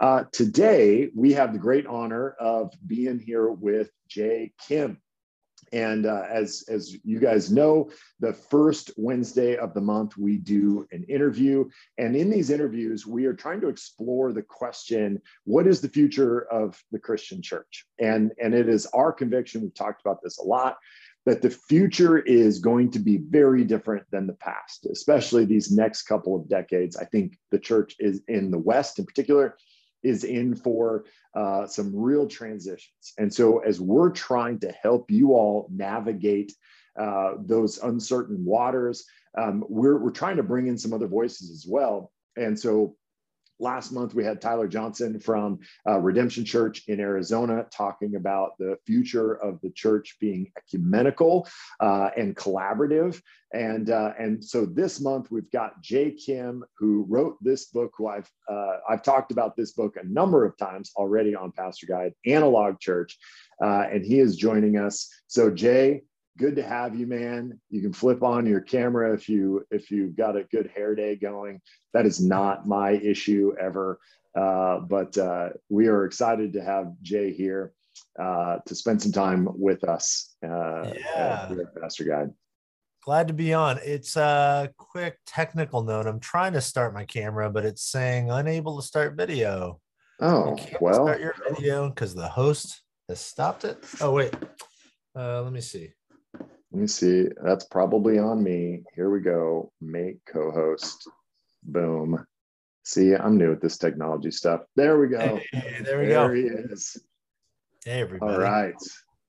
Uh, today, we have the great honor of being here with Jay Kim. And uh, as, as you guys know, the first Wednesday of the month, we do an interview. And in these interviews, we are trying to explore the question what is the future of the Christian church? And, and it is our conviction, we've talked about this a lot, that the future is going to be very different than the past, especially these next couple of decades. I think the church is in the West in particular is in for uh, some real transitions. And so, as we're trying to help you all navigate uh, those uncertain waters, um, we're, we're trying to bring in some other voices as well. And so, Last month, we had Tyler Johnson from uh, Redemption Church in Arizona talking about the future of the church being ecumenical uh, and collaborative. And, uh, and so this month, we've got Jay Kim, who wrote this book, who I've, uh, I've talked about this book a number of times already on Pastor Guide, Analog Church. Uh, and he is joining us. So, Jay, good to have you man. You can flip on your camera if you if you've got a good hair day going. That is not my issue ever. Uh, but uh, we are excited to have jay here uh, to spend some time with us uh, yeah. pastor guide. Glad to be on. It's a quick technical note. I'm trying to start my camera but it's saying unable to start video. Oh well. start your video because the host has stopped it. Oh wait. Uh, let me see let me see. That's probably on me. Here we go. Make co-host. Boom. See, I'm new at this technology stuff. There we go. Hey, there we there go. There he is. Hey, everybody. All right.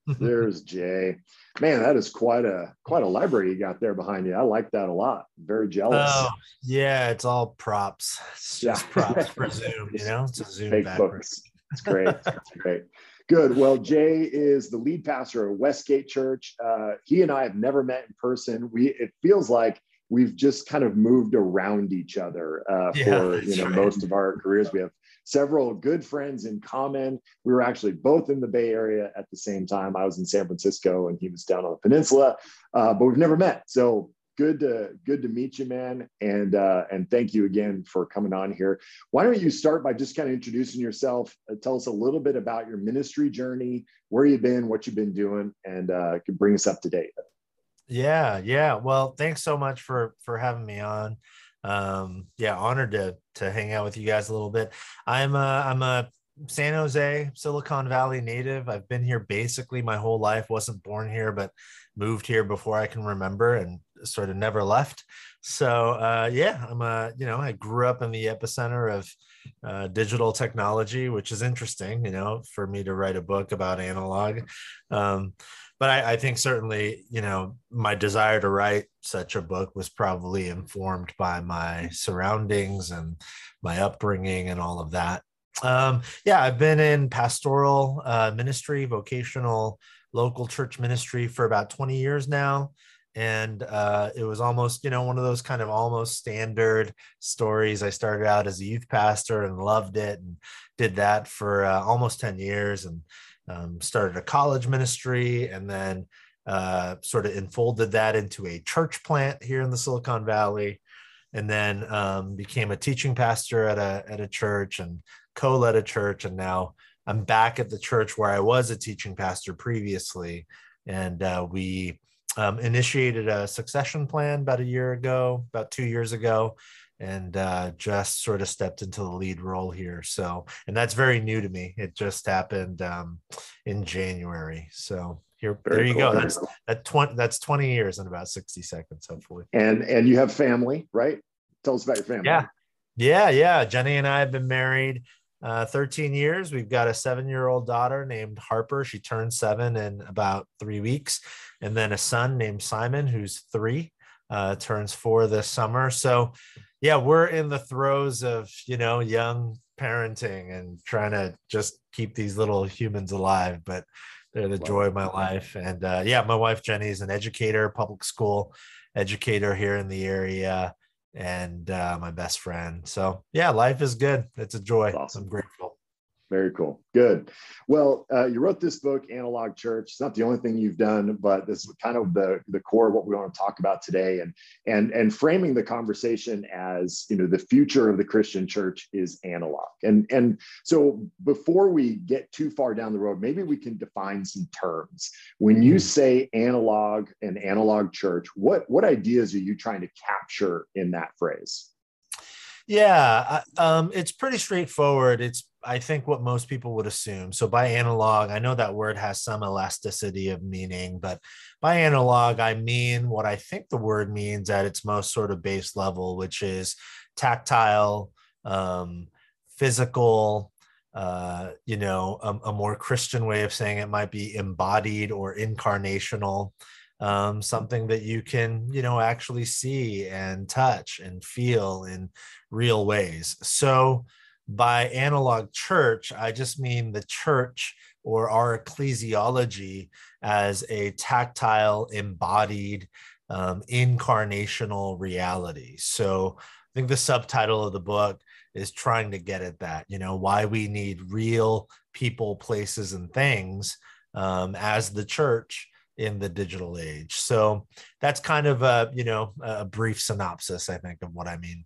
There's Jay. Man, that is quite a quite a library you got there behind you. I like that a lot. Very jealous. Oh, yeah, it's all props. It's just Yeah. props for Zoom, you know? It's a Zoom Fake background. books. It's great. It's great. Good. Well, Jay is the lead pastor of Westgate Church. Uh, he and I have never met in person. We it feels like we've just kind of moved around each other uh, Yeah, for you know right. most of our careers. We have several good friends in common. We were actually both in the Bay Area at the same time. I was in San Francisco and he was down on the peninsula, uh, but we've never met. So good to good to meet you, man. And uh, and thank you again for coming on here. Why don't you start by just kind of introducing yourself? Uh, tell us a little bit about your ministry journey, where you've been, what you've been doing, and uh, bring us up to date. Yeah, yeah. Well, thanks so much for for having me on. Um, yeah, honored to to hang out with you guys a little bit. I'm a I'm a San Jose, Silicon Valley native. I've been here basically my whole life. wasn't born here, but moved here before I can remember and sort of never left. So uh, yeah, I'm a you know I grew up in the epicenter of uh, digital technology, which is interesting. You know, for me to write a book about analog. Um, but I, I think certainly, you know, my desire to write such a book was probably informed by my surroundings and my upbringing and all of that. Um, yeah, I've been in pastoral uh, ministry, vocational, local church ministry for about 20 years now. And uh, it was almost, you know, one of those kind of almost standard stories. I started out as a youth pastor and loved it and did that for uh, almost 10 years and um, started a college ministry and then uh, sort of enfolded that into a church plant here in the Silicon Valley, and then um, became a teaching pastor at a at a church and co-led a church, and now I'm back at the church where I was a teaching pastor previously, and uh, we um, initiated a succession plan about a year ago, about two years ago, and uh, just sort of stepped into the lead role here. So, and that's very new to me. It just happened um, in January. So here, Very there you cool. go. That's that twenty. That's twenty years in about sixty seconds, hopefully. And and you have family, right? Tell us about your family. Yeah, yeah, yeah. Jenny and I have been married uh, 13 years. We've got a seven-year-old daughter named Harper. She turned seven in about three weeks, and then a son named Simon, who's three, uh, turns four this summer. So, yeah, we're in the throes of you know young parenting and trying to just keep these little humans alive, but. They're the joy of my life. And uh, yeah, my wife Jenny is an educator, public school educator here in the area and uh, my best friend. So yeah, life is good. It's a joy. Awesome. I'm grateful. Very cool. Good. Well, uh, you wrote this book, Analog Church. It's not the only thing you've done, but this is kind of the, the core of what we want to talk about today, and and and framing the conversation as you know the future of the Christian church is analog. And and so before we get too far down the road, maybe we can define some terms. When you hmm. say analog and analog church, what what ideas are you trying to capture in that phrase? Yeah, um, it's pretty straightforward. It's I think what most people would assume. So by analog, I know that word has some elasticity of meaning, but by analog, I mean what I think the word means at its most sort of base level, which is tactile, um, physical. Uh, you know, a, a, more Christian way of saying it might be embodied or incarnational um, something that you can, you know, actually see and touch and feel in real ways. So, by analog church, I just mean the church or our ecclesiology as a tactile, embodied, um, incarnational reality. So, I think the subtitle of the book is trying to get at that, you know, why we need real people, places, and things um, as the church in the digital age. So that's kind of a, you know, a brief synopsis, I think, of what I mean.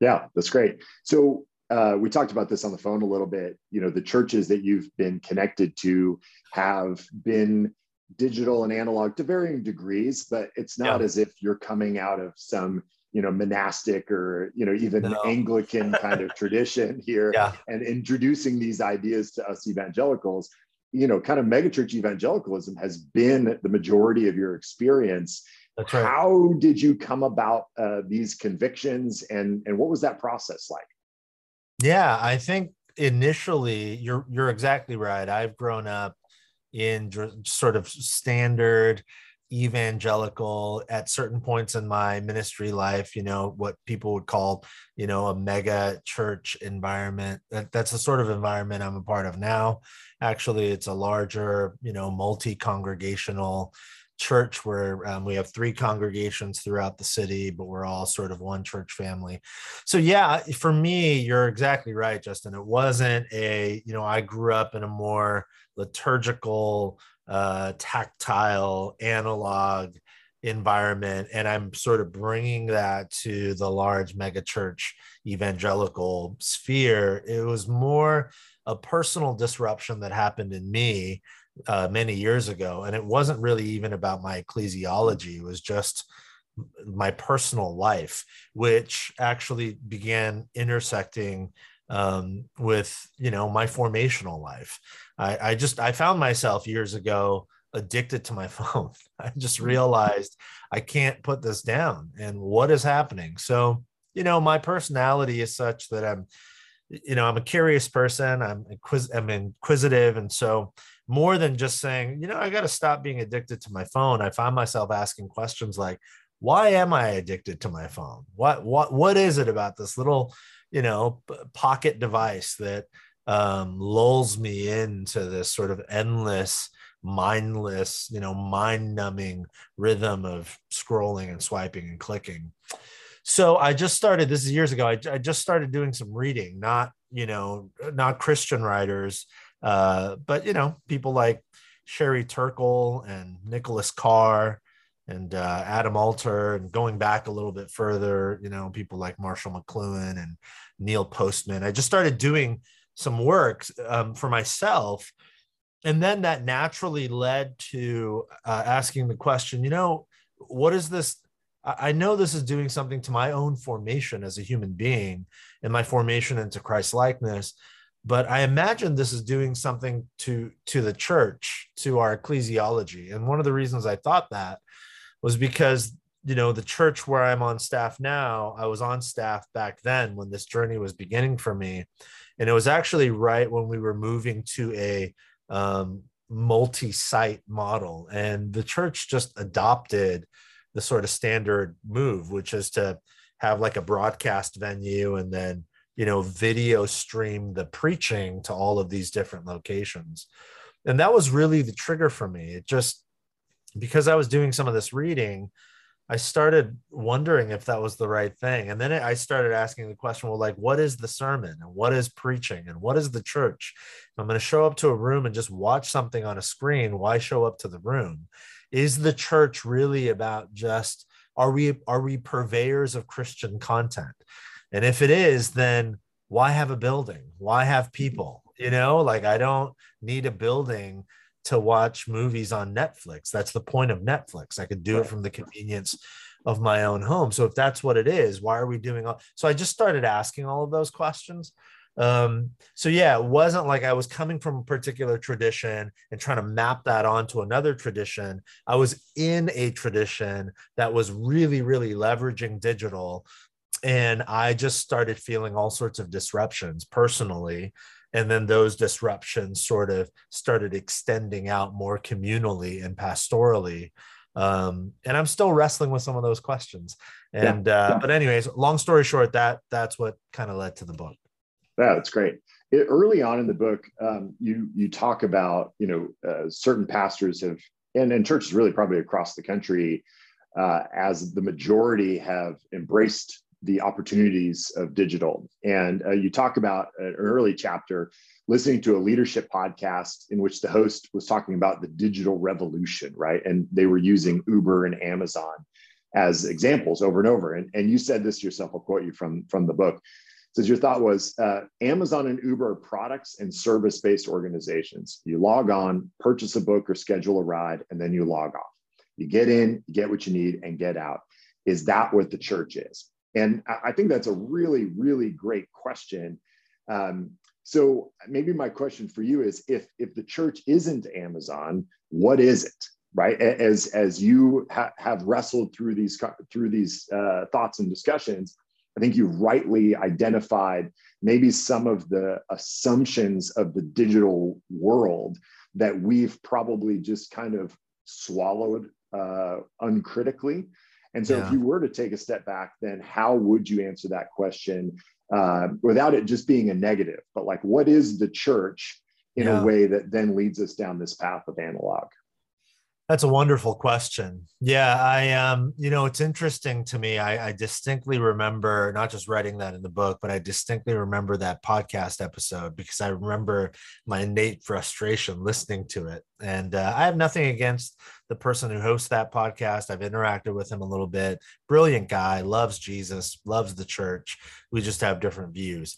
Yeah, that's great. So uh, we talked about this on the phone a little bit. You know, the churches that you've been connected to have been digital and analog to varying degrees, but it's not yeah. as if you're coming out of some you know monastic or you know even no. anglican kind of tradition here yeah. and introducing these ideas to us evangelicals you know, kind of megachurch evangelicalism has been the majority of your experience. That's right. How did you come about uh, these convictions, and and what was that process like? Yeah, I think initially you're you're exactly right. I've grown up in sort of standard evangelical at certain points in my ministry life you know what people would call you know a mega church environment. That, that's the sort of environment i'm a part of now. Actually it's a larger you know multi-congregational church where um, we have three congregations throughout the city but we're all sort of one church family. So yeah for me you're exactly right justin. It wasn't a you know i grew up in a more liturgical uh, tactile, analog environment. And I'm sort of bringing that to the large megachurch evangelical sphere. It was more a personal disruption that happened in me uh, many years ago. And it wasn't really even about my ecclesiology, it was just my personal life, which actually began intersecting um, with you know my formational life. I, I just I found myself years ago addicted to my phone. I just mm-hmm. realized I can't put this down, and what is happening? So you know my personality is such that I'm you know i'm a curious person i'm inquis- i'm inquisitive and so more than just saying you know i got to stop being addicted to my phone i found myself asking questions like why am i addicted to my phone what what what is it about this little you know pocket device that um, lulls me into this sort of endless mindless you know mind numbing rhythm of scrolling and swiping and clicking. So i just started this is years ago I, I just started doing some reading not you know not christian writers uh, but you know people like sherry turkle and nicholas carr and uh, Adam Alter, and going back a little bit further, you know, people like Marshall McLuhan and Neil Postman. I just started doing some work um, for myself. And then that naturally led to uh, asking the question, you know, what is this? I know this is doing something to my own formation as a human being and my formation into Christ likeness but i imagine this is doing something to to the church to our ecclesiology and one of the reasons i thought that was because you know the church where i'm on staff now i was on staff back then when this journey was beginning for me. And it was actually right when we were moving to a um, multi-site model. And the church just adopted the sort of standard move which is to have like a broadcast venue and then you know video stream the preaching to all of these different locations. And that was really the trigger for me. It just because I was doing some of this reading, I started wondering if that was the right thing. And then I started asking the question, well, like, what is the sermon and what is preaching and what is the church? If I'm going to show up to a room and just watch something on a screen. Why show up to the room? Is the church really about just, are we, are we purveyors of Christian content? And if it is, then why have a building? Why have people? You know, like I don't need a building to watch movies on Netflix. That's the point of Netflix. I could do it from the convenience of my own home. So if that's what it is, why are we doing all? So I just started asking all of those questions. Um, so yeah, it wasn't like I was coming from a particular tradition and trying to map that onto another tradition. I was in a tradition that was really, really leveraging digital. And I just started feeling all sorts of disruptions personally and then those disruptions sort of started extending out more communally and pastorally. Um, and i'm still wrestling with some of those questions. And yeah, uh, yeah. but anyways long story short that that's what kind of led to the book. Yeah that's great. It, early on in the book um, you you talk about you know uh, certain pastors have and, and churches really probably across the country uh, as the majority have embraced the opportunities of digital. And uh, you talk about an early chapter listening to a leadership podcast in which the host was talking about the digital revolution, right? And they were using Uber and Amazon as examples over and over. And, and you said this yourself, I'll quote you from, from the book. says your thought was uh, Amazon and Uber are products and service based organizations. You log on, purchase a book or schedule a ride, and then you log off. You get in, you get what you need, and get out. Is that what the church is? And I think that's a really, really great question. Um, so maybe my question for you is if if the church isn't Amazon, what is it? Right? As as you ha- have wrestled through these through these uh, thoughts and discussions, I think you rightly identified maybe some of the assumptions of the digital world that we've probably just kind of swallowed uh, uncritically and so, yeah. if you were to take a step back, then how would you answer that question uh, without it just being a negative? But like, what is the church in yeah. a way that then leads us down this path of analog? That's a wonderful question. Yeah, I um, you know, it's interesting to me. I, I, distinctly remember not just writing that in the book, but I distinctly remember that podcast episode because I remember my innate frustration listening to it. And uh, I have nothing against the person who hosts that podcast. I've interacted with him a little bit. Brilliant guy, loves Jesus, loves the church. We just have different views.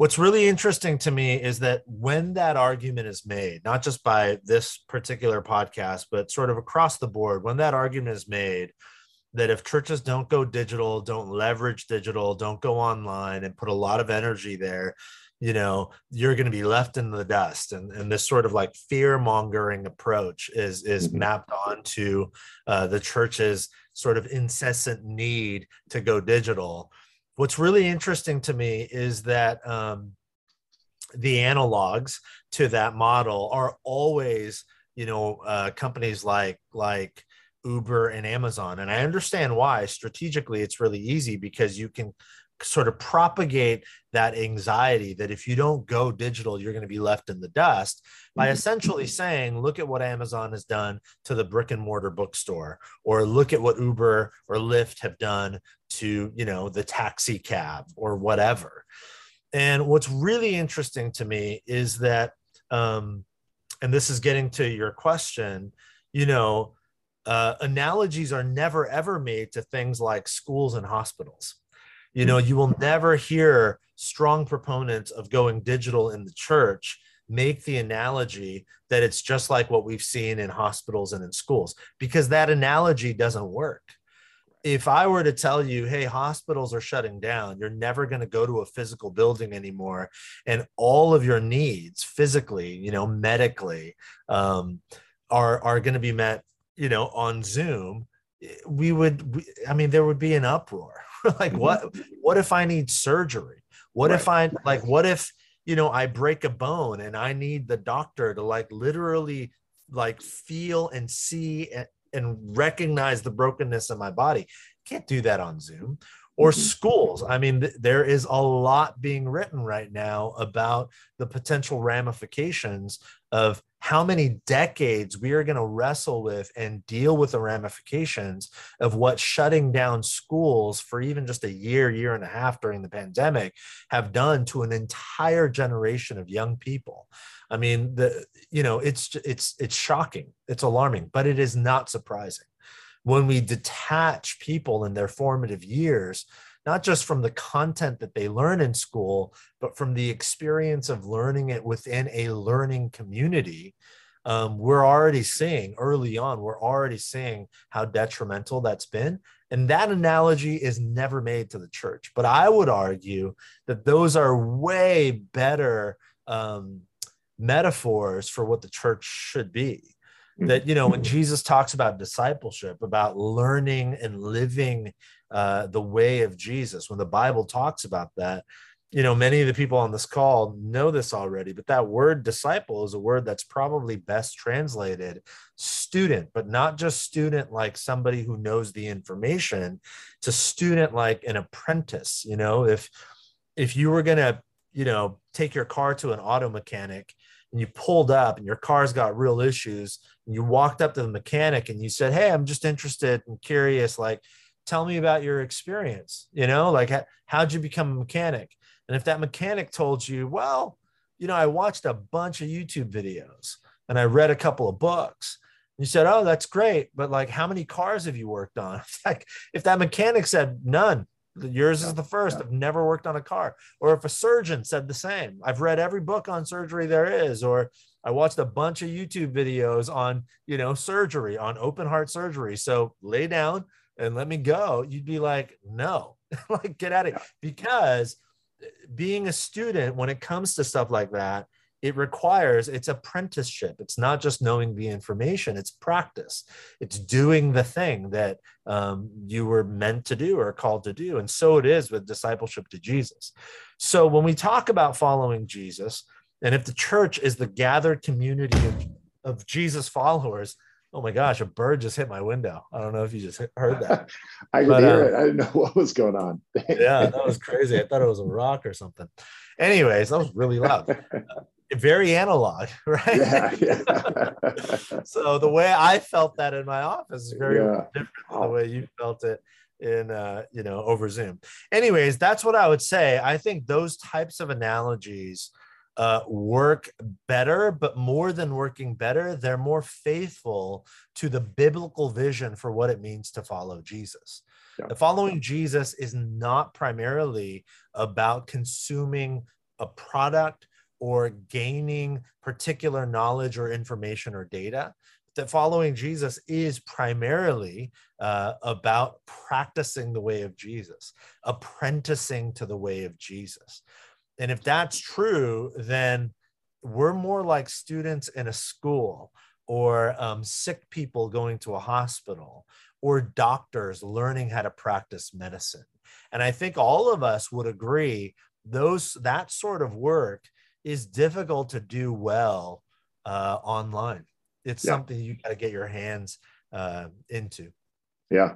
What's really interesting to me is that when that argument is made, not just by this particular podcast, but sort of across the board, when that argument is made that if churches don't go digital, don't leverage digital, don't go online and put a lot of energy there, you know, you're going to be left in the dust. And, and this sort of like fear mongering approach is, is mm-hmm. mapped onto uh, the church's sort of incessant need to go digital what's really interesting to me is that um, the analogs to that model are always you know uh, companies like like uber and amazon. And i understand why. Strategically it's really easy because you can sort of propagate that anxiety that if you don't go digital, you're going to be left in the dust by mm-hmm. essentially saying, look at what Amazon has done to the brick and mortar bookstore, or look at what Uber or Lyft have done to, you know, the taxi cab or whatever. And what's really interesting to me is that, um, and this is getting to your question, you know, uh, analogies are never ever made to things like schools and hospitals you know, you will never hear strong proponents of going digital in the church make the analogy that it's just like what we've seen in hospitals and in schools because that analogy doesn't work. If I were to tell you, hey, hospitals are shutting down, you're never going to go to a physical building anymore, and all of your needs physically, you know, medically, um, are are going to be met, you know, on Zoom, we would, we, I mean, there would be an uproar like what mm-hmm. what if i need surgery what right. if i like what if you know i break a bone and i need the doctor to like literally like feel and see and, and recognize the brokenness of my body can't do that on zoom or mm-hmm. schools. I mean, th- there is a lot being written right now about the potential ramifications of how many decades we are going to wrestle with and deal with the ramifications of what shutting down schools for even just a year, year and a half during the pandemic have done to an entire generation of young people. I mean, the you know, it's it's it's shocking, it's alarming, but it is not surprising when we detach people in their formative years not just from the content that they learn in school, but from the experience of learning it within a learning community. Um, we're already seeing early on, we're already seeing how detrimental that's been. And that analogy is never made to the church. But I would argue that those are way better um, metaphors for what the church should be that you know when jesus talks about discipleship about learning and living uh, the way of jesus when the bible talks about that you know many of the people on this call know this already but that word disciple is a word that's probably best translated student but not just student like somebody who knows the information to student like an apprentice. You know if if you were going to you know take your car to an auto mechanic and you pulled up and your car's got real issues and you walked up to the mechanic and you said hey i'm just interested and curious like tell me about your experience you know like how'd you become a mechanic? And if that mechanic told you well you know i watched a bunch of youtube videos and i read a couple of books and you said oh that's great but like how many cars have you worked on? Like if that mechanic said none Yours is the first. I've never worked on a car. Or if a surgeon said the same, I've read every book on surgery there is, or I watched a bunch of YouTube videos on, you know, surgery, on open heart surgery. So lay down and let me go. You'd be like, no, like get out of it. Because eh, being a student, when it comes to stuff like that, it requires it's apprenticeship it's not just knowing the information it's practice it's doing the thing that um, you were meant to do or called to do and so it is with discipleship to jesus so when we talk about following jesus and if the church is the gathered community of, of jesus followers Oh my gosh, a bird just hit my window. I don't know if you just heard that. I could but, hear uh, it. I didn't know what was going on. yeah, that was crazy. I thought it was a rock or something. Anyways, that was really loud very analog, right? Yeah, yeah. so the way I felt that in my office is very yeah. different than the way you felt it in uh, you know over Zoom. Anyways, that's what I would say. I think those types of analogies uh, work better, but more than working better, they're more faithful to the biblical vision for what it means to follow Jesus. Yeah. Following Jesus is not primarily about consuming a product or gaining particular knowledge or information or data. That following Jesus is primarily uh, about practicing the way of Jesus, apprenticing to the way of Jesus. And if that's true, then we're more like students in a school or um, sick people going to a hospital or doctors learning how to practice medicine. And I think all of us would agree those that sort of work is difficult to do well uh, online. It's yeah. something you got to get your hands uh, into. Yeah.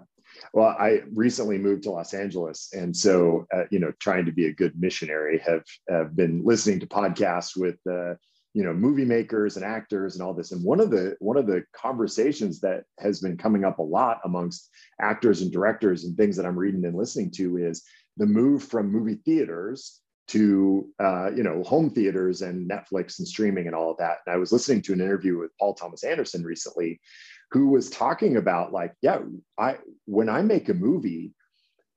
Well, I recently moved to Los Angeles, and so uh, you know, trying to be a good missionary, have have been listening to podcasts with uh, you know movie makers and actors and all this. And one of the one of the conversations that has been coming up a lot amongst actors and directors and things that I'm reading and listening to is the move from movie theaters to uh, you know home theaters and Netflix and streaming and all of that. And I was listening to an interview with Paul Thomas Anderson recently, who was talking about like, yeah, I when I make a movie,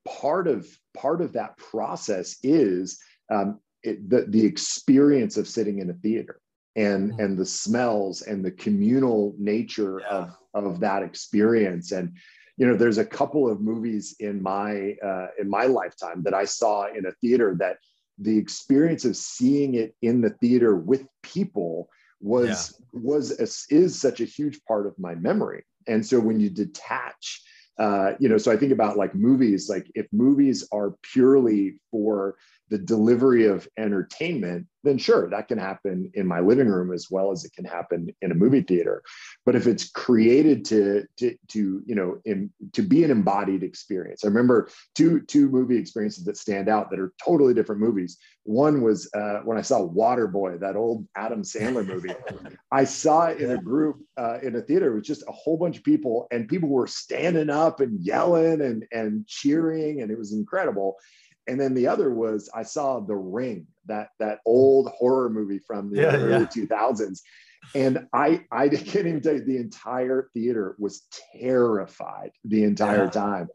part of part of that process is um, it, the the experience of sitting in a theater and mm-hmm. and the smells and the communal nature yeah. of of that experience and you know there's a couple of movies in my uh, in my lifetime that i saw in a theater that the experience of seeing it in the theater with people was yeah. was a, is such a huge part of my memory and so when you detach uh, you know so i think about like movies like if movies are purely for the delivery of entertainment, then sure, that can happen in my living room as well as it can happen in a movie theater. But if it's created to to, to you know in, to be an embodied experience, I remember two two movie experiences that stand out that are totally different movies. One was uh, when I saw Waterboy, that old Adam Sandler movie. I saw it in a group uh, in a theater with just a whole bunch of people, and people were standing up and yelling and and cheering, and it was incredible and then the other was I saw The Ring, that that hmm. old horror movie from the yeah, early two yeah. thousands, and I I can't even tell you the entire theater was terrified the entire yeah. time,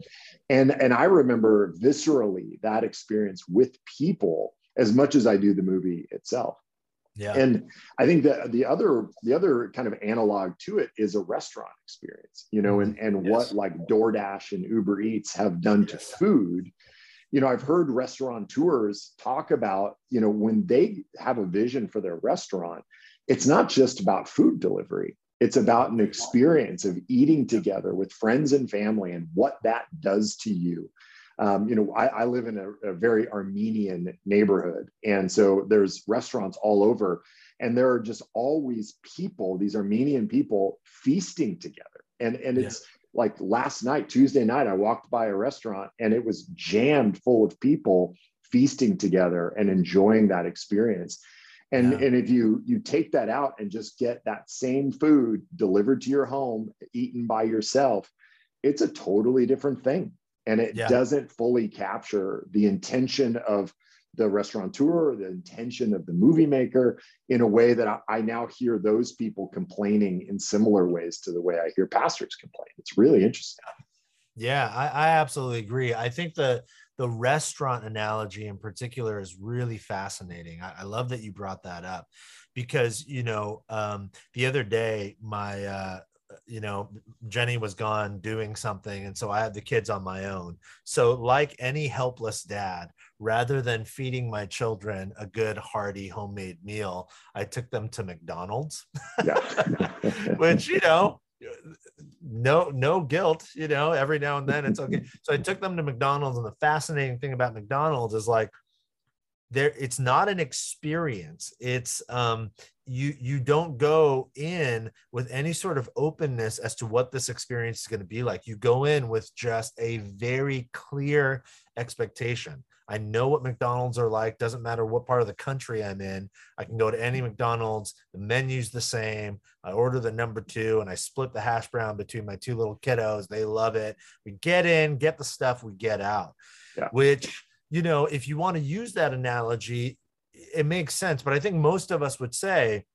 and and I remember viscerally that experience with people as much as I do the movie itself. Yeah. And I think that the other the other kind of analog to it is a restaurant experience, you know, and mm-hmm. and yes. what like DoorDash and Uber Eats have done to food you know, I've heard restaurateurs talk about, you know, when they have a vision for their restaurant, it's not just about food delivery. It's about an experience of eating together with friends and family and what that does to you. Um, you know, I, I live in a, a, very Armenian neighborhood. And so there's restaurants all over, and there are just always people, these Armenian people feasting together. And, and it's, like last night, Tuesday night, I walked by a restaurant and it was jammed full of people feasting together and enjoying that experience. And, yeah. and if you you take that out and just get that same food delivered to your home, eaten by yourself, it's a totally different thing. And it yeah. doesn't fully capture the intention of the restaurateur, the intention of the movie maker in a way that I, I, now hear those people complaining in similar ways to the way I hear pastors complain. It's really interesting. Yeah, I, I absolutely agree. I think the the restaurant analogy in particular is really fascinating. I, I love that you brought that up because you know um, the other day my uh, you know jenny was gone doing something and so i had the kids on my own so like any helpless dad rather than feeding my children a good hearty homemade meal i took them to mcdonald's. Which you know no no guilt you know every now and then it's okay. So i took them to mcdonald's and the fascinating thing about mcdonald's is like there it's not an experience. It's um you you don't go in with any sort of openness as to what this experience is going to be like. You go in with just a very clear expectation i know what mcdonald's are like doesn't matter what part of the country i'm in i can go to any mcdonald's the menu's the same i order the number two and i split the hash brown between my two little kiddos they love it we get in get the stuff we get out yeah. which you know, if you want to use that analogy, it makes sense. But I think most of us would say,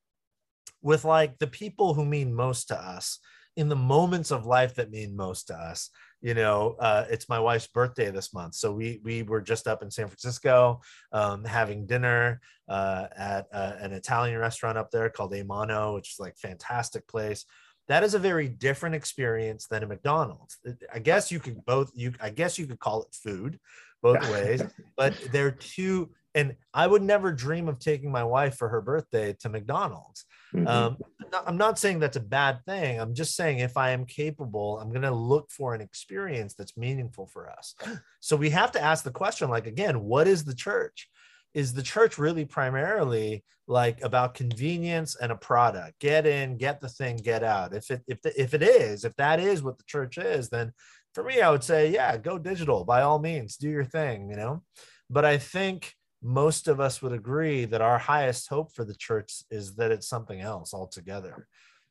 with like the people who mean most to us in the moments of life that mean most to us, you know, uh, it's my wife's birthday this month, so we we were just up in San Francisco um, having dinner uh, at uh, an Italian restaurant up there called Amano, which is like fantastic place that is a very different experience than a McDonald's. I guess you could both you I guess you could call it food, both ways, but they're two. And I would never dream of taking my wife for her birthday to McDonald's. Mm-hmm. Um, I'm not saying that's a bad thing. I'm just saying if I am capable, I'm going to look for an experience that's meaningful for us. So we have to ask the question like, again, what is the church? Is the church really primarily like about convenience and a product? Get in, get the thing, get out. If it if the, if it is, if that is what the church is, then for me, I would say, yeah, go digital by all means, do your thing, you know. But I think most of us would agree that our highest hope for the church is that it's something else altogether.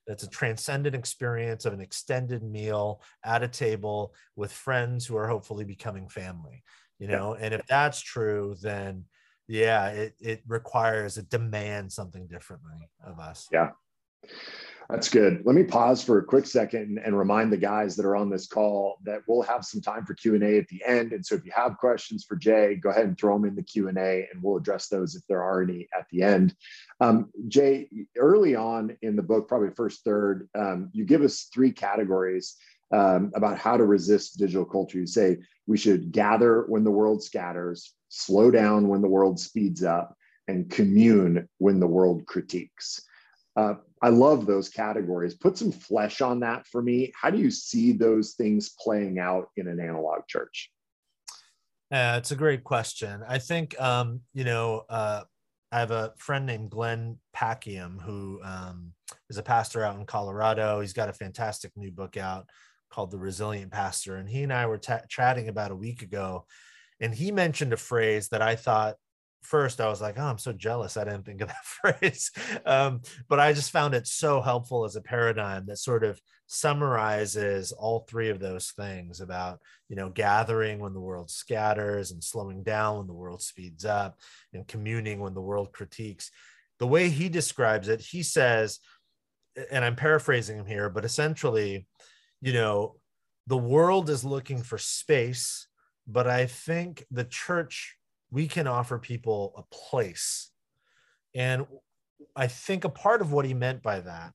It's a transcendent experience of an extended meal at a table with friends who are hopefully becoming family, you know. Yeah. And if that's true, then yeah, it, it requires, it demands something differently of us. Yeah. That's good. Let me pause for a quick second and remind the guys that are on this call that we'll have some time for Q&A at the end. And so if you have questions for Jay, go ahead and throw them in the Q&A and we'll address those if there are any at the end. Um, Jay, early on in the book, probably first third, um, you give us three categories um, about how to resist digital culture. You say we should gather when the world scatters, slow down when the world speeds up, and commune when the world critiques. Uh, I love those categories. Put some flesh on that for me. How do you see those things playing out in an analog church? Yeah, it's a great question. I think, um, you know, uh, I have a friend named Glenn Packiam who um, is a pastor out in Colorado. He's got a fantastic new book out called The Resilient Pastor. And he and I were t- chatting about a week ago. And he mentioned a phrase that I thought first I was like, oh, I'm so jealous. I didn't think of that phrase. Um, but I just found it so helpful as a paradigm that sort of summarizes all three of those things about, you know, gathering when the world scatters and slowing down when the world speeds up and communing when the world critiques. The way he describes it, he says, and I'm paraphrasing him here, but essentially, you know, the world is looking for space, but I think the church we can offer people a place. And I think a part of what he meant by that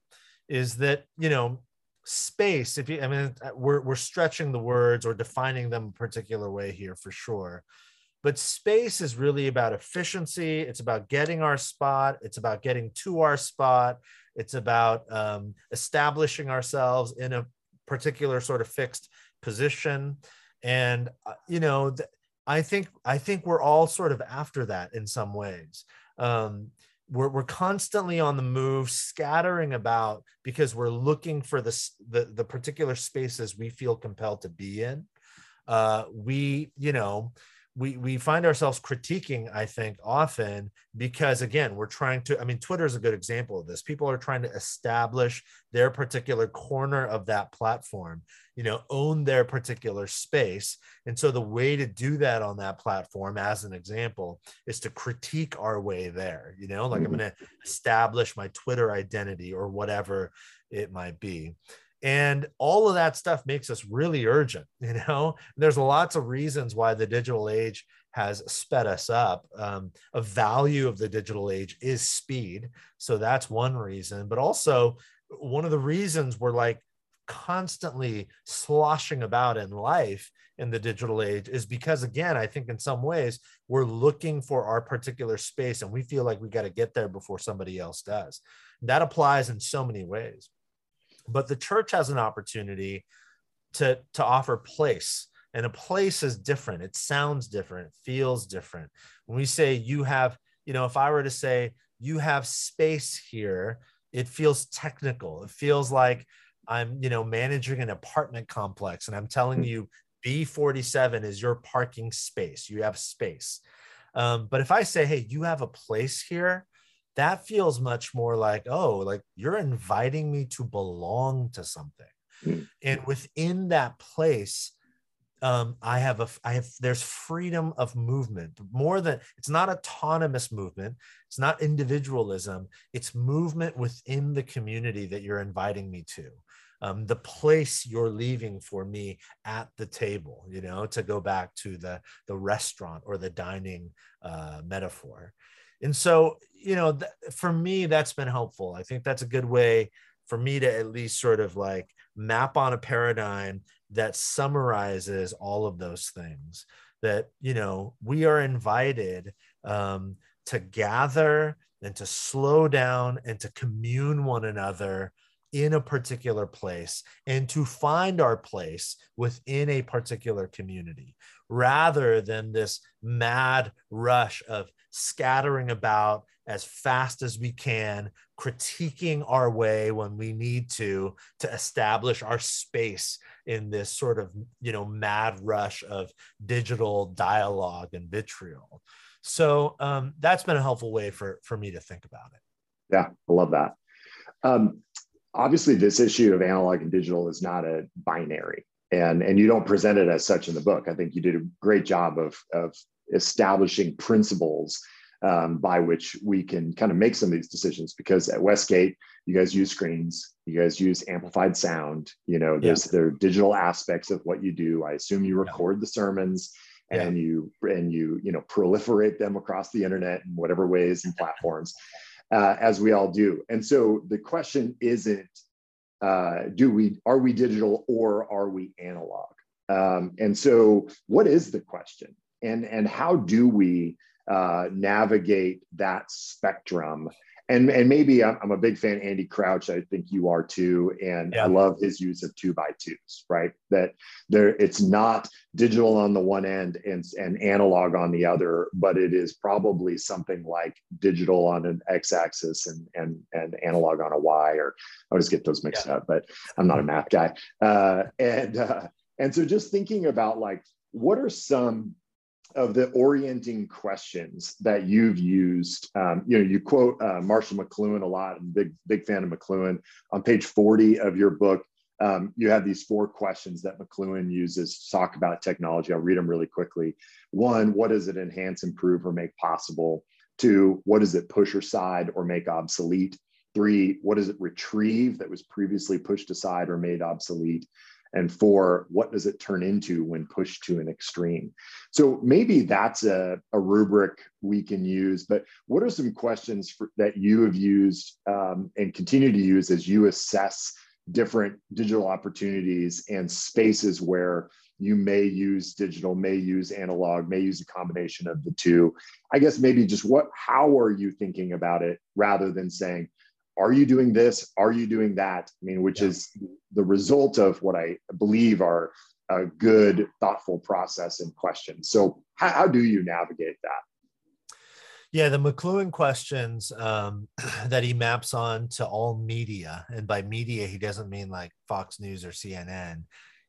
is that, you know, space, if you, I mean, we're, we're stretching the words or defining them a particular way here for sure. But space is really about efficiency. It's about getting our spot. It's about getting to our spot. It's about um, establishing ourselves in a particular sort of fixed position. And, uh, you know, th- I think I think we're all sort of after that in some ways. Um, we're, we're constantly on the move, scattering about because we're looking for the, the, the particular spaces we feel compelled to be in. Uh, we, you know, we we find ourselves critiquing i think often because again we're trying to i mean twitter is a good example of this. People are trying to establish their particular corner of that platform you know own their particular space. And so the way to do that on that platform as an example is to critique our way there you know like i'm mm-hmm. going to establish my twitter identity or whatever it might be and all of that stuff makes us really urgent you know? There's lots of reasons why the digital age has sped us up. Um, a value of the digital age is speed so that's one reason. But also one of the reasons we're like constantly sloshing about in life in the digital age is because again i think in some ways we're looking for our particular space and we feel like we got to get there before somebody else does. That applies in so many ways but the church has an opportunity to to offer place and a place is different. It sounds different. It feels different. When we say you have you know if i were to say you have space here it feels technical. It feels like i'm you know managing an apartment complex and i'm telling hmm. you b47 is your parking space. You have space. Um, but if i say hey you have a place here that feels much more like oh like you're inviting me to belong to something mm-hmm. and within that place um, I have a, I have, there's freedom of movement more than it's not autonomous movement. It's not individualism. It's movement within the community that you're inviting me to. Um, the place you're leaving for me at the table, you know, to go back to the, the restaurant or the dining uh, metaphor. And so, you know, th- for me, that's been helpful. I think that's a good way for me to at least sort of like map on a paradigm that summarizes all of those things that, you know, we are invited um, to gather and to slow down and to commune one another in a particular place and to find our place within a particular community rather than this mad rush of scattering about as fast as we can, critiquing our way when we need to, to establish our space in this sort of, you know, mad rush of digital dialogue and vitriol. So um, that's been a helpful way for, for me to think about it. Yeah, I love that. Um, obviously, this issue of analog and digital is not a binary. And, and you don't present it as such in the book. I think you did a great job of, of establishing principles um, by which we can kind of make some of these decisions because at westgate you guys use screens you guys use amplified sound you know there's yeah. there are digital aspects of what you do i assume you record yeah. the sermons and yeah. you and you you know proliferate them across the internet in whatever ways and platforms uh, as we all do and so the question isn't uh, do we are we digital or are we analog? Um, and so what is the question? And and how do we uh, navigate that spectrum and and maybe I'm, I'm a big fan Andy Crouch. I think you are too, and yeah. I love his use of two by twos. Right, that there it's not digital on the one end and and analog on the other, but it is probably something like digital on an x-axis and and and analog on a y. Or I always get those mixed yeah. up, but I'm not a math guy. Uh, and uh, and so just thinking about like what are some of the orienting questions that you've used. Um, you know, you quote uh, Marshall McLuhan a lot. I'm big, big fan of McLuhan. On page 40 of your book, um, you have these four questions that McLuhan uses to talk about technology. I'll read them really quickly. One, what does it enhance, improve, or make possible? Two, what does it push aside or make obsolete? Three, what does it retrieve that was previously pushed aside or made obsolete? And four, what does it turn into when pushed to an extreme? So maybe that's a, a rubric we can use, but what are some questions for, that you have used um, and continue to use as you assess different digital opportunities and spaces where you may use digital, may use analog, may use a combination of the two. I guess maybe just what, how are you thinking about it rather than saying, are you doing this? Are you doing that? I mean, which yeah. is the result of what I believe are a good, thoughtful process and questions. So, how, how do you navigate that? Yeah, the McLuhan questions um, that he maps on to all media, and by media, he doesn't mean like Fox News or CNN.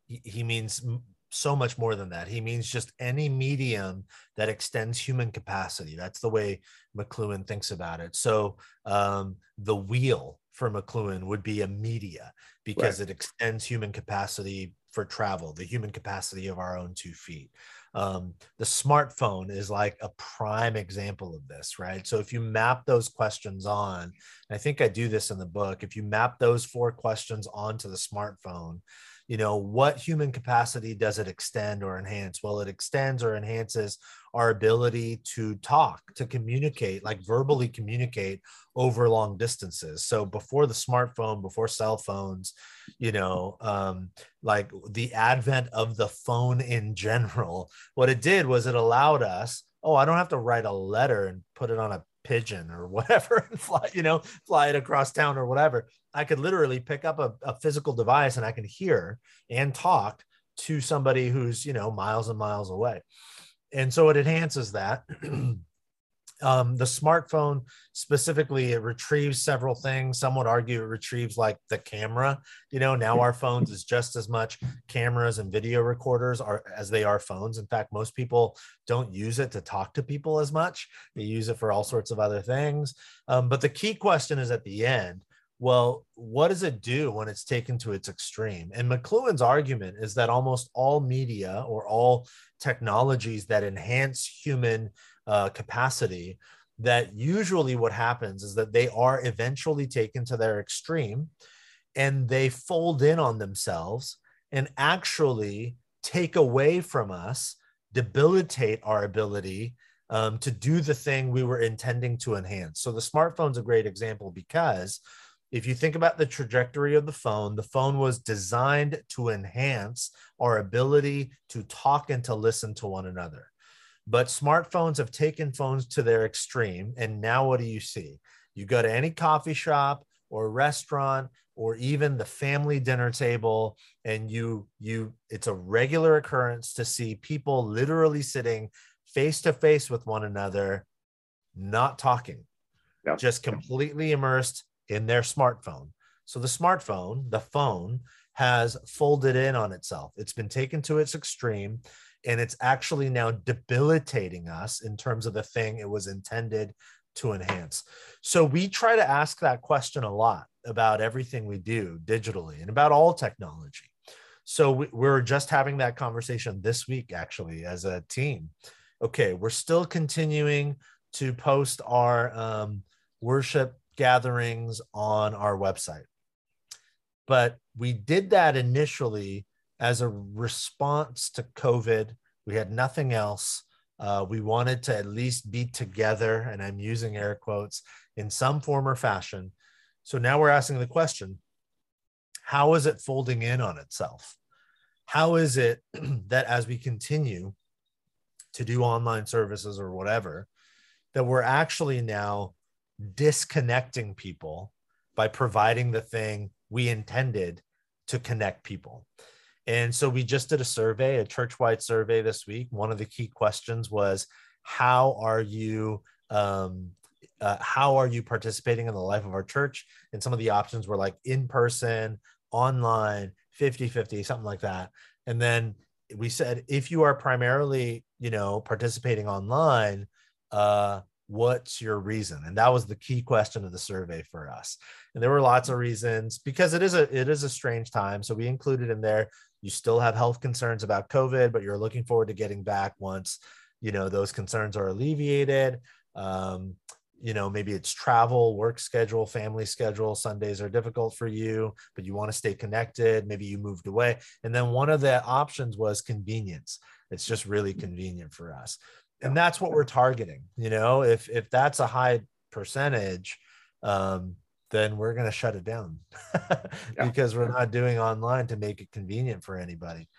He, he means so much more than that. He means just any medium that extends human capacity. That's the way McLuhan thinks about it. So um, the wheel for McLuhan would be a media because right. it extends human capacity for travel, the human capacity of our own two feet. Um, the smartphone is like a prime example of this, right? So if you map those questions on, I think I do this in the book, if you map those four questions onto the smartphone, you know what human capacity does it extend or enhance? Well it extends or enhances our ability to talk to communicate like verbally communicate over long distances. So before the smartphone before cell phones you know um, like the advent of the phone in general what it did was it allowed us oh i don't have to write a letter and put it on a pigeon or whatever and fly, you know, fly it across town or whatever. I could literally pick up a, a physical device and I can hear and talk to somebody who's, you know, miles and miles away. And so it enhances that. um, the smartphone specifically it retrieves several things. Some would argue it retrieves like the camera. You know now our phones is just as much cameras and video recorders are as they are phones. In fact most people don't use it to talk to people as much. They use it for all sorts of other things. Um, but the key question is at the end well, what does it do when it's taken to its extreme? And McLuhan's argument is that almost all media or all technologies that enhance human uh, capacity that usually what happens is that they are eventually taken to their extreme and they fold in on themselves and actually take away from us, debilitate our ability um, to do the thing we were intending to enhance. So the smartphone's a great example because if you think about the trajectory of the phone, the phone was designed to enhance our ability to talk and to listen to one another. But smartphones have taken phones to their extreme. And now what do you see? You go to any coffee shop or restaurant or even the family dinner table and you you it's a regular occurrence to see people literally sitting face to face with one another not talking yeah. just completely immersed in their smartphone so the smartphone the phone has folded in on itself it's been taken to its extreme and it's actually now debilitating us in terms of the thing it was intended to enhance. So we try to ask that question a lot about everything we do digitally and about all technology. So we, we're just having that conversation this week, actually, as a team. Okay, we're still continuing to post our um, worship gatherings on our website. But we did that initially as a response to COVID. We had nothing else. Uh, we wanted to at least be together, and I'm using air quotes in some form or fashion. So now we're asking the question how is it folding in on itself? How is it that as we continue to do online services or whatever, that we're actually now disconnecting people by providing the thing we intended to connect people. And so we just did a survey, a church wide survey this week. One of the key questions was how are you um, uh, how are you participating in the life of our church? And some of the options were like in person online 50 50 something like that. And then we said if you are primarily you know participating online uh what's your reason? And that was the key question of the survey for us. And there were lots of reasons because it is a it is a strange time. So we included in there you still have health concerns about covid but you're looking forward to getting back once you know those concerns are alleviated. Um, you know maybe it's travel work schedule family schedule. Sundays are difficult for you but you want to stay connected. Maybe you moved away. And then one of the options was convenience. It's just really convenient for us. And that's what we're targeting you know? If if that's a high percentage um then we're going to shut it down because we're not doing online to make it convenient for anybody.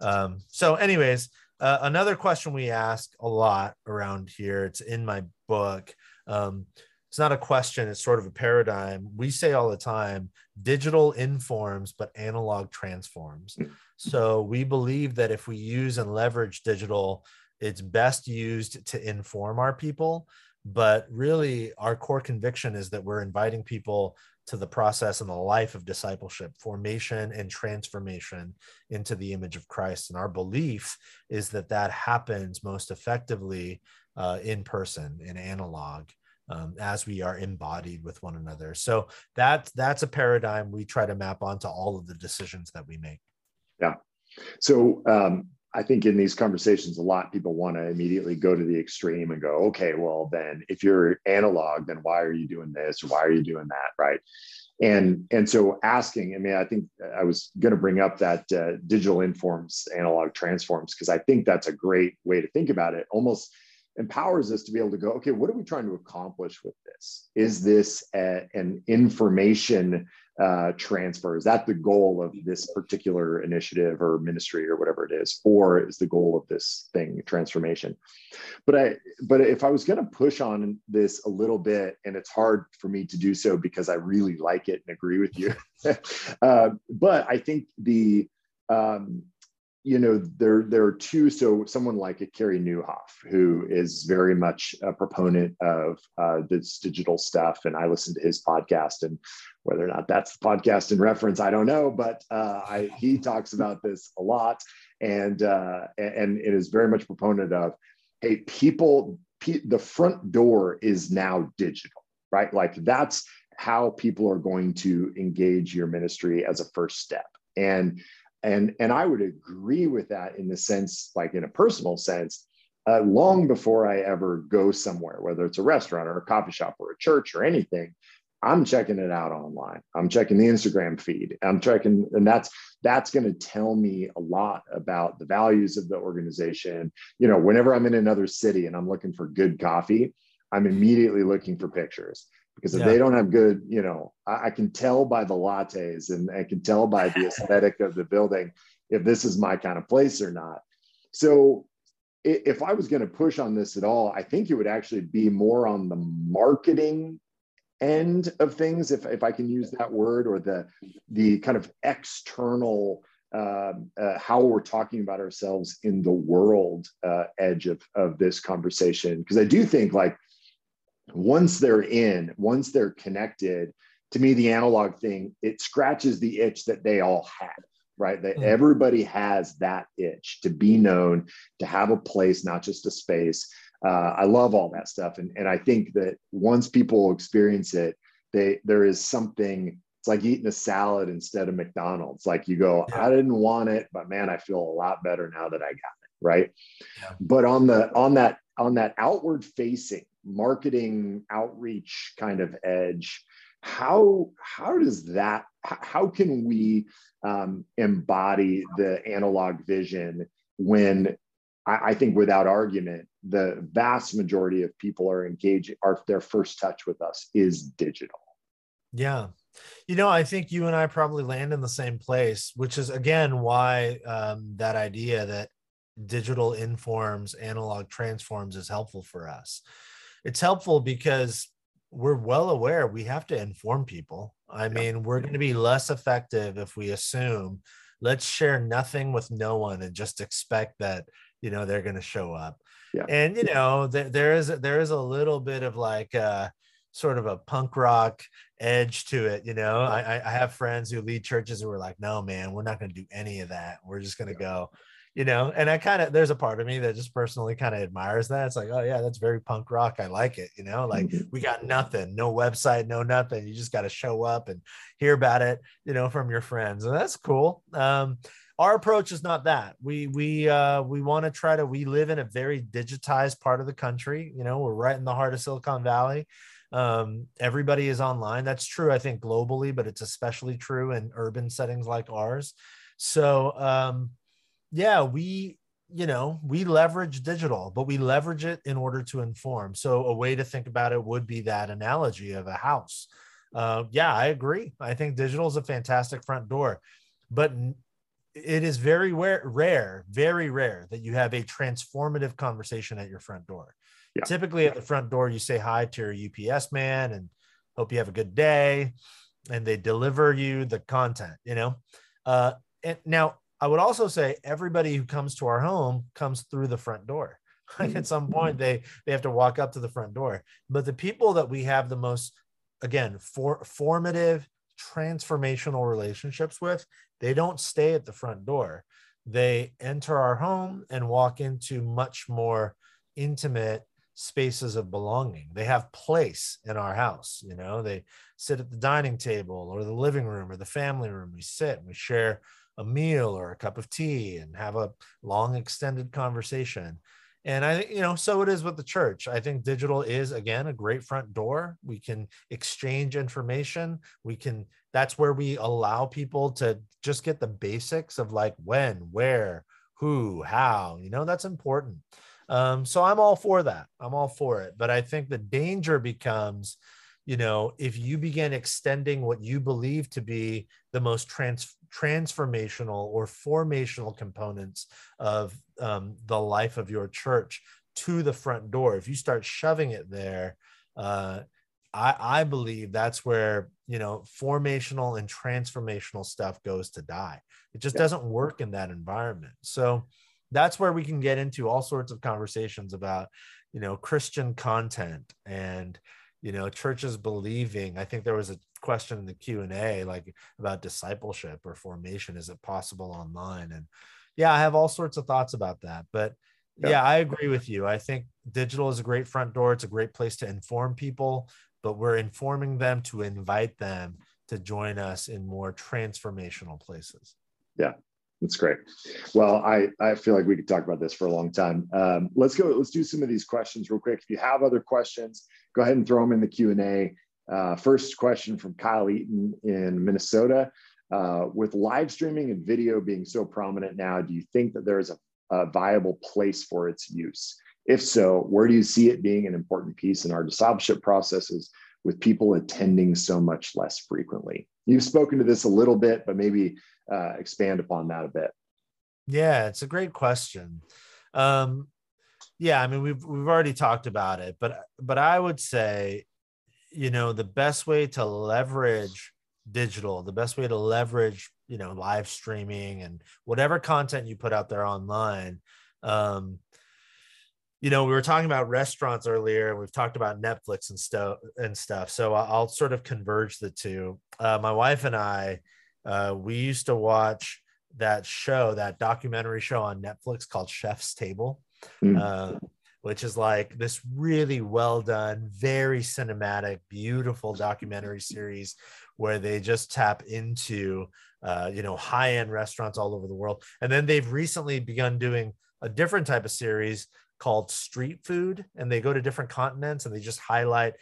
Um so anyways uh, another question we ask a lot around here it's in my book um, it's not a question it's sort of a paradigm. We say all the time digital informs but analog transforms. Hmm. so we believe that if we use and leverage digital it's best used to inform our people but really our core conviction is that we're inviting people to the process and the life of discipleship formation and transformation into the image of christ and our belief is that that happens most effectively uh, in person in analog um, as we are embodied with one another. So that's that's a paradigm we try to map onto all of the decisions that we make. Yeah. So um, I think in these conversations, a lot of people want to immediately go to the extreme and go, okay, well then if you're analog, then why are you doing this or why are you doing that, right? And and so asking, I mean, I think I was going to bring up that uh, digital informs analog transforms because I think that's a great way to think about it. Almost empowers us to be able to go, okay, what are we trying to accomplish with this? Is this a, an information uh, transfer? Is that the goal of this particular initiative or ministry or whatever it is, or is the goal of this thing transformation? But I, but if I was going to push on this a little bit, and it's hard for me to do so because I really like it and agree with you, uh, but I think the um, you know there there are two so someone like a Carey Nieuwhof who is very much a proponent of uh, this digital stuff and i listen to his podcast and whether or not that's the podcast in reference i don't know but uh, I, he talks about this a lot and uh, and it is very much proponent of hey people the front door is now digital right? Like that's how people are going to engage your ministry as a first step. And and and i would agree with that in the sense like in a personal sense uh, long before i ever go somewhere whether it's a restaurant or a coffee shop or a church or anything i'm checking it out online. I'm checking the instagram feed. I'm checking and that's that's going to tell me a lot about the values of the organization. You know whenever i'm in another city and i'm looking for good coffee i'm immediately looking for pictures because if yeah. they don't have good, you know, I, I, can tell by the lattes and I can tell by the aesthetic of the building if this is my kind of place or not. So if I was going to push on this at all, I think it would actually be more on the marketing end of things, if, if I can use that word, or the the kind of external uh, uh, how we're talking about ourselves in the world uh, edge of, of this conversation. Because I do think like once they're in, once they're connected, to me, the analog thing, it scratches the itch that they all have, right? That mm. everybody has that itch to be known, to have a place, not just a space. Uh, I love all that stuff. And, and I think that once people experience it, they there is something, it's like eating a salad instead of McDonald's. Like you go, yeah. I didn't want it, but man, I feel a lot better now that I got it. Right. Yeah. But on the on that on that outward facing marketing outreach kind of edge how how does that how can we um, embody the analog vision when I, I, think without argument the vast majority of people are engaging are their first touch with us is digital? Yeah. You know i think you and i probably land in the same place which is again why um, that idea that digital informs analog transforms is helpful for us it's helpful because we're well aware we have to inform people. I mean, we're going to be less effective if we assume let's share nothing with no one and just expect that you know they're going to show up. Yeah. And you know, there, there is there is a little bit of like uh sort of a punk rock edge to it. You know, I, I have friends who lead churches who are like, no, man, we're not going to do any of that. We're just going to yeah. go you know and i kind of there's a part of me that just personally kind of admires that. It's like oh yeah that's very punk rock. I like it you know like mm-hmm. we got nothing no website no nothing. You just got to show up and hear about it you know from your friends and that's cool. Um our approach is not that. We we uh we want to try to we live in a very digitized part of the country you know we're right in the heart of silicon valley. Um, everybody is online. That's true i think globally but it's especially true in urban settings like ours. So um yeah, we you know we leverage digital but we leverage it in order to inform. So a way to think about it would be that analogy of a house. Uh, yeah i agree. I think digital is a fantastic front door but it is very rare, rare very rare that you have a transformative conversation at your front door. Yeah. typically at the front door you say hi to your ups man and hope you have a good day and they deliver you the content you know? Uh, and now I would also say everybody who comes to our home comes through the front door. Like at some point mm-hmm. they they have to walk up to the front door. But the people that we have the most again for formative transformational relationships with, they don't stay at the front door. They enter our home and walk into much more intimate spaces of belonging. They have place in our house. You know, they sit at the dining table or the living room or the family room. We sit and we share a meal or a cup of tea and have a long extended conversation. And i think you know so it is with the church. I think digital is again a great front door. We can exchange information. We can that's where we allow people to just get the basics of like when where who how you know that's important. Um, so i'm all for that. I'm all for it. But i think the danger becomes you know if you begin extending what you believe to be the most trans- transformational or formational components of um, the life of your church to the front door. If you start shoving it there uh, I, I believe that's where you know formational and transformational stuff goes to die. It just yeah. doesn't work in that environment. So that's where we can get into all sorts of conversations about you know christian content and you know churches believing. I think there was a question in the q&a like about discipleship or formation is it possible online and yeah i have all sorts of thoughts about that but yeah. yeah i agree with you i think digital is a great front door it's a great place to inform people but we're informing them to invite them to join us in more transformational places yeah that's great. Well, I, I feel like we could talk about this for a long time. Um, let's go. Let's do some of these questions real quick. If you have other questions, go ahead and throw them in the Q and A. Uh, first question from Kyle Eaton in Minnesota. Uh, with live streaming and video being so prominent now, do you think that there is a, a viable place for its use? If so, where do you see it being an important piece in our discipleship processes with people attending so much less frequently? You've spoken to this a little bit, but maybe uh, expand upon that a bit. Yeah, it's a great question. Um, yeah, I mean we've we've already talked about it, but but I would say, you know, the best way to leverage digital, the best way to leverage you know live streaming and whatever content you put out there online um, you know, we were talking about restaurants earlier, and we've talked about Netflix and stuff and stuff. So I'll sort of converge the two. Uh, my wife and I, uh, we used to watch that show, that documentary show on Netflix called Chef's Table, mm. uh, which is like this really well done, very cinematic, beautiful documentary series where they just tap into, uh, you know, high end restaurants all over the world. And then they've recently begun doing a different type of series called Street Food, and they go to different continents and they just highlight.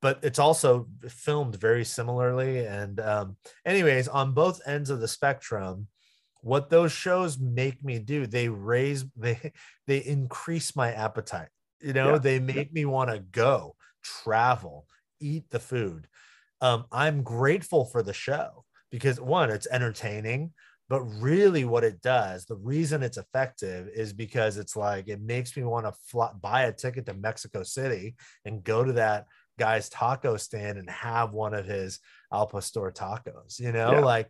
But it's also filmed very similarly. And, um, anyways, on both ends of the spectrum, what those shows make me do, they raise, they they increase my appetite. You know, yeah. they make me want to go, travel, eat the food. Um, I'm grateful for the show because one, it's entertaining. But really, what it does, the reason it's effective is because it's like it makes me want to fly, buy a ticket to Mexico City and go to that guy's taco stand and have one of his al pastor tacos you know Yeah. like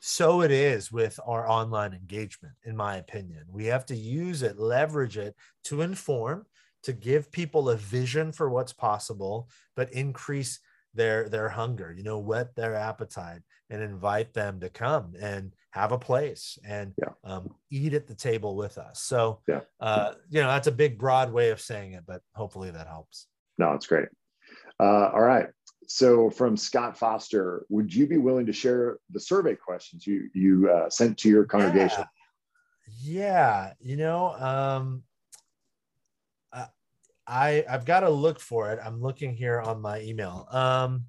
so it is with our online engagement in my opinion we have to use it leverage it to inform to give people a vision for what's possible but increase their their hunger you know whet their appetite and invite them to come and have a place and Yeah. um, eat at the table with us so Yeah. uh, you know that's a big broad way of saying it but hopefully that helps No, it's great. Uh, all right. So from Scott Foster, would you be willing to share the survey questions you you uh, sent to your congregation? Yeah, yeah. you know, um, I, I I've got to look for it. I'm looking here on my email. Um,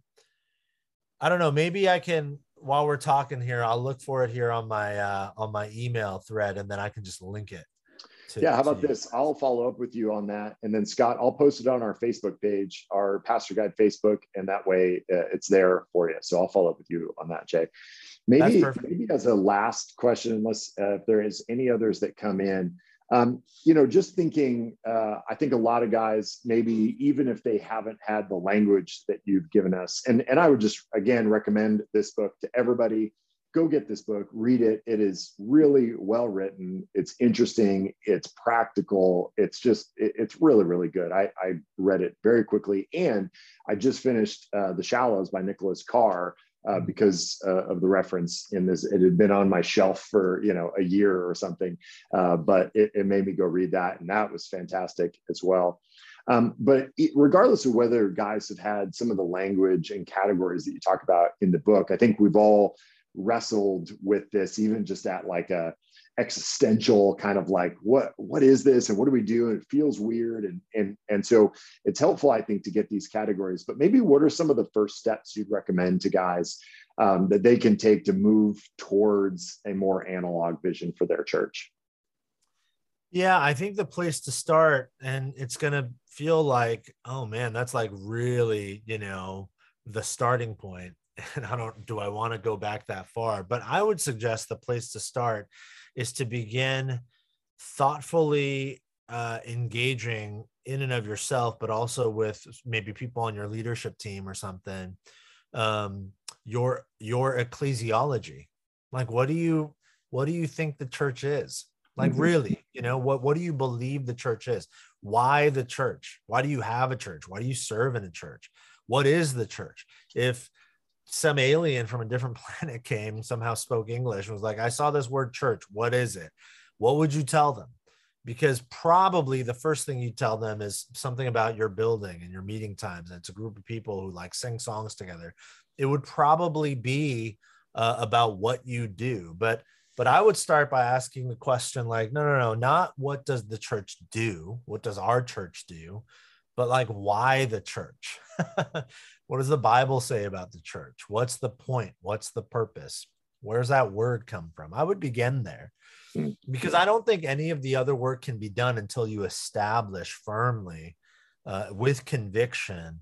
I don't know. Maybe I can while we're talking here. I'll look for it here on my uh, on my email thread, and then I can just link it. To, Yeah, how about to this? I'll follow up with you on that, and then Scott, I'll post it on our Facebook page, our Pastor Guide Facebook, and that way uh, it's there for you. So I'll follow up with you on that, Jay. Maybe, maybe as a last question, unless uh, if there is any others that come in, um, you know, just thinking, uh, I think a lot of guys, maybe even if they haven't had the language that you've given us, and and I would just again recommend this book to everybody go get this book, read it. It is really well written. It's interesting. It's practical. It's just, it- it's really, really good. I, I read it very quickly. And I just finished uh, The Shallows by Nicholas Carr uh, because uh, of the reference in this. It had been on my shelf for, you know, a year or something, uh, but it, it made me go read that. And that was fantastic as well. Um, but regardless of whether guys have had some of the language and categories that you talk about in the book, I think we've all wrestled with this even just at like a existential kind of like what what is this? And what do we do? And it feels weird. And and and so it's helpful i think to get these categories. But maybe what are some of the first steps you'd recommend to guys um, that they can take to move towards a more analog vision for their church? Yeah, I think the place to start, and it's going to feel like, oh man, that's like really, you know, the starting point. And I don't, do I want to go back that far? But I would suggest the place to start is to begin thoughtfully uh, engaging in and of yourself, but also with maybe people on your leadership team or something. Um, your your ecclesiology, like what do you what do you think the church is? Like Mhm. really, you know, what what do you believe the church is? Why the church? Why do you have a church? Why do you serve in a church? What is the church? If some alien from a different planet came, somehow spoke English, was like, I saw this word church. What is it? What would you tell them? Because probably the first thing you tell them is something about your building and your meeting times. And it's a group of people who like sing songs together. It would probably be uh, about what you do. But but I would start by asking the question like, no, no, no, not what does the church do? What does our church do? But like, why the church? what does the Bible say about the church? What's the point? What's the purpose? Where's that word come from? I would begin there Hmm. because I don't think any of the other work can be done until you establish firmly uh, with conviction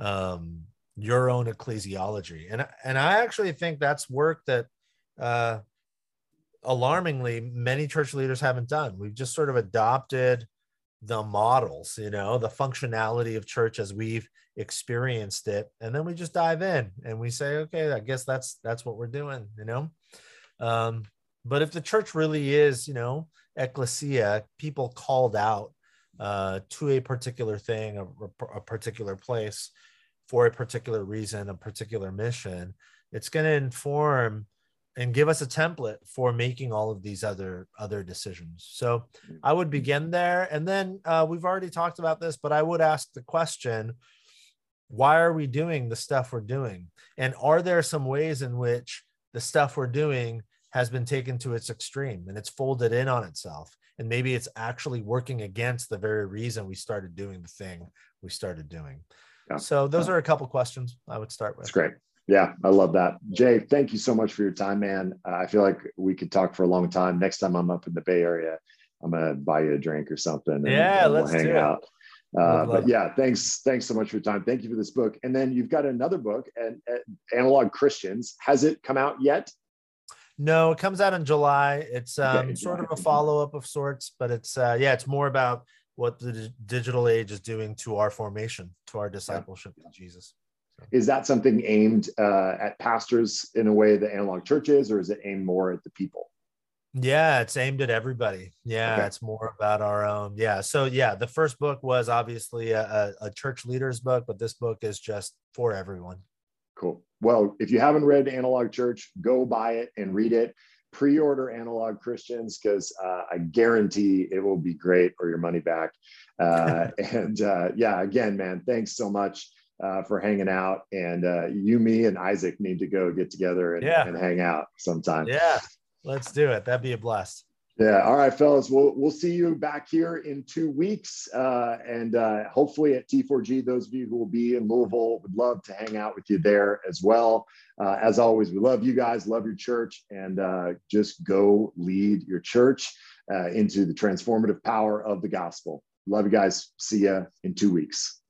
um, your own ecclesiology. And, and I actually think that's work that uh, alarmingly many church leaders haven't done. We've just sort of adopted the models, you know, the functionality of church as we've experienced it, and then we just dive in and we say, okay, I guess that's that's what we're doing, you know. Um, but if the church really is, you know, ecclesia, people called out uh, to a particular thing, a, a particular place, for a particular reason, a particular mission, it's going to inform and give us a template for making all of these other other decisions. So i would begin there and then uh, we've already talked about this but i would ask the question why are we doing the stuff we're doing? And are there some ways in which the stuff we're doing has been taken to its extreme and it's folded in on itself? And maybe it's actually working against the very reason we started doing the thing we started doing. Yeah. so those are a couple questions i would start with. That's great. Yeah, I love that. Jay, thank you so much for your time, man. Uh, I feel like we could talk for a long time. Next time I'm up in the Bay Area, I'm gonna buy you a drink or something. And, Yeah, and let's we'll hang out. Uh, but yeah, thanks, thanks so much for your time. Thank you for this book. And then you've got another book, and Analog Christians. Has it come out yet? No, it comes out in July. It's um, Okay, sort of a follow up of sorts, but it's uh, yeah, it's more about what the digital age is doing to our formation, to our discipleship yeah. Jesus. Is that something aimed uh, at pastors in a way that analog church is, or is it aimed more at the people? Yeah, it's aimed at everybody. Yeah, okay. it's more about our own. Yeah. So, yeah, the first book was obviously a, a, church leader's book, but this book is just for everyone. Cool. Well, if you haven't read Analog Church, go buy it and read it. Pre order Analog Christians because uh, I guarantee it will be great or your money back. Uh, and uh, yeah, again, man, thanks so much. Uh, for hanging out. And uh, you, me, and Isaac need to go get together and, yeah. and hang out sometime. Yeah, Let's do it. That'd be a blast. Yeah. All right, fellas. We'll we'll see you back here in two weeks, uh, and uh, hopefully at T4G. Those of you who will be in Louisville would love to hang out with you there as well. Uh, as always, we love you guys, love your church, and uh, just go lead your church uh, into the transformative power of the gospel. Love you guys. See you in two weeks.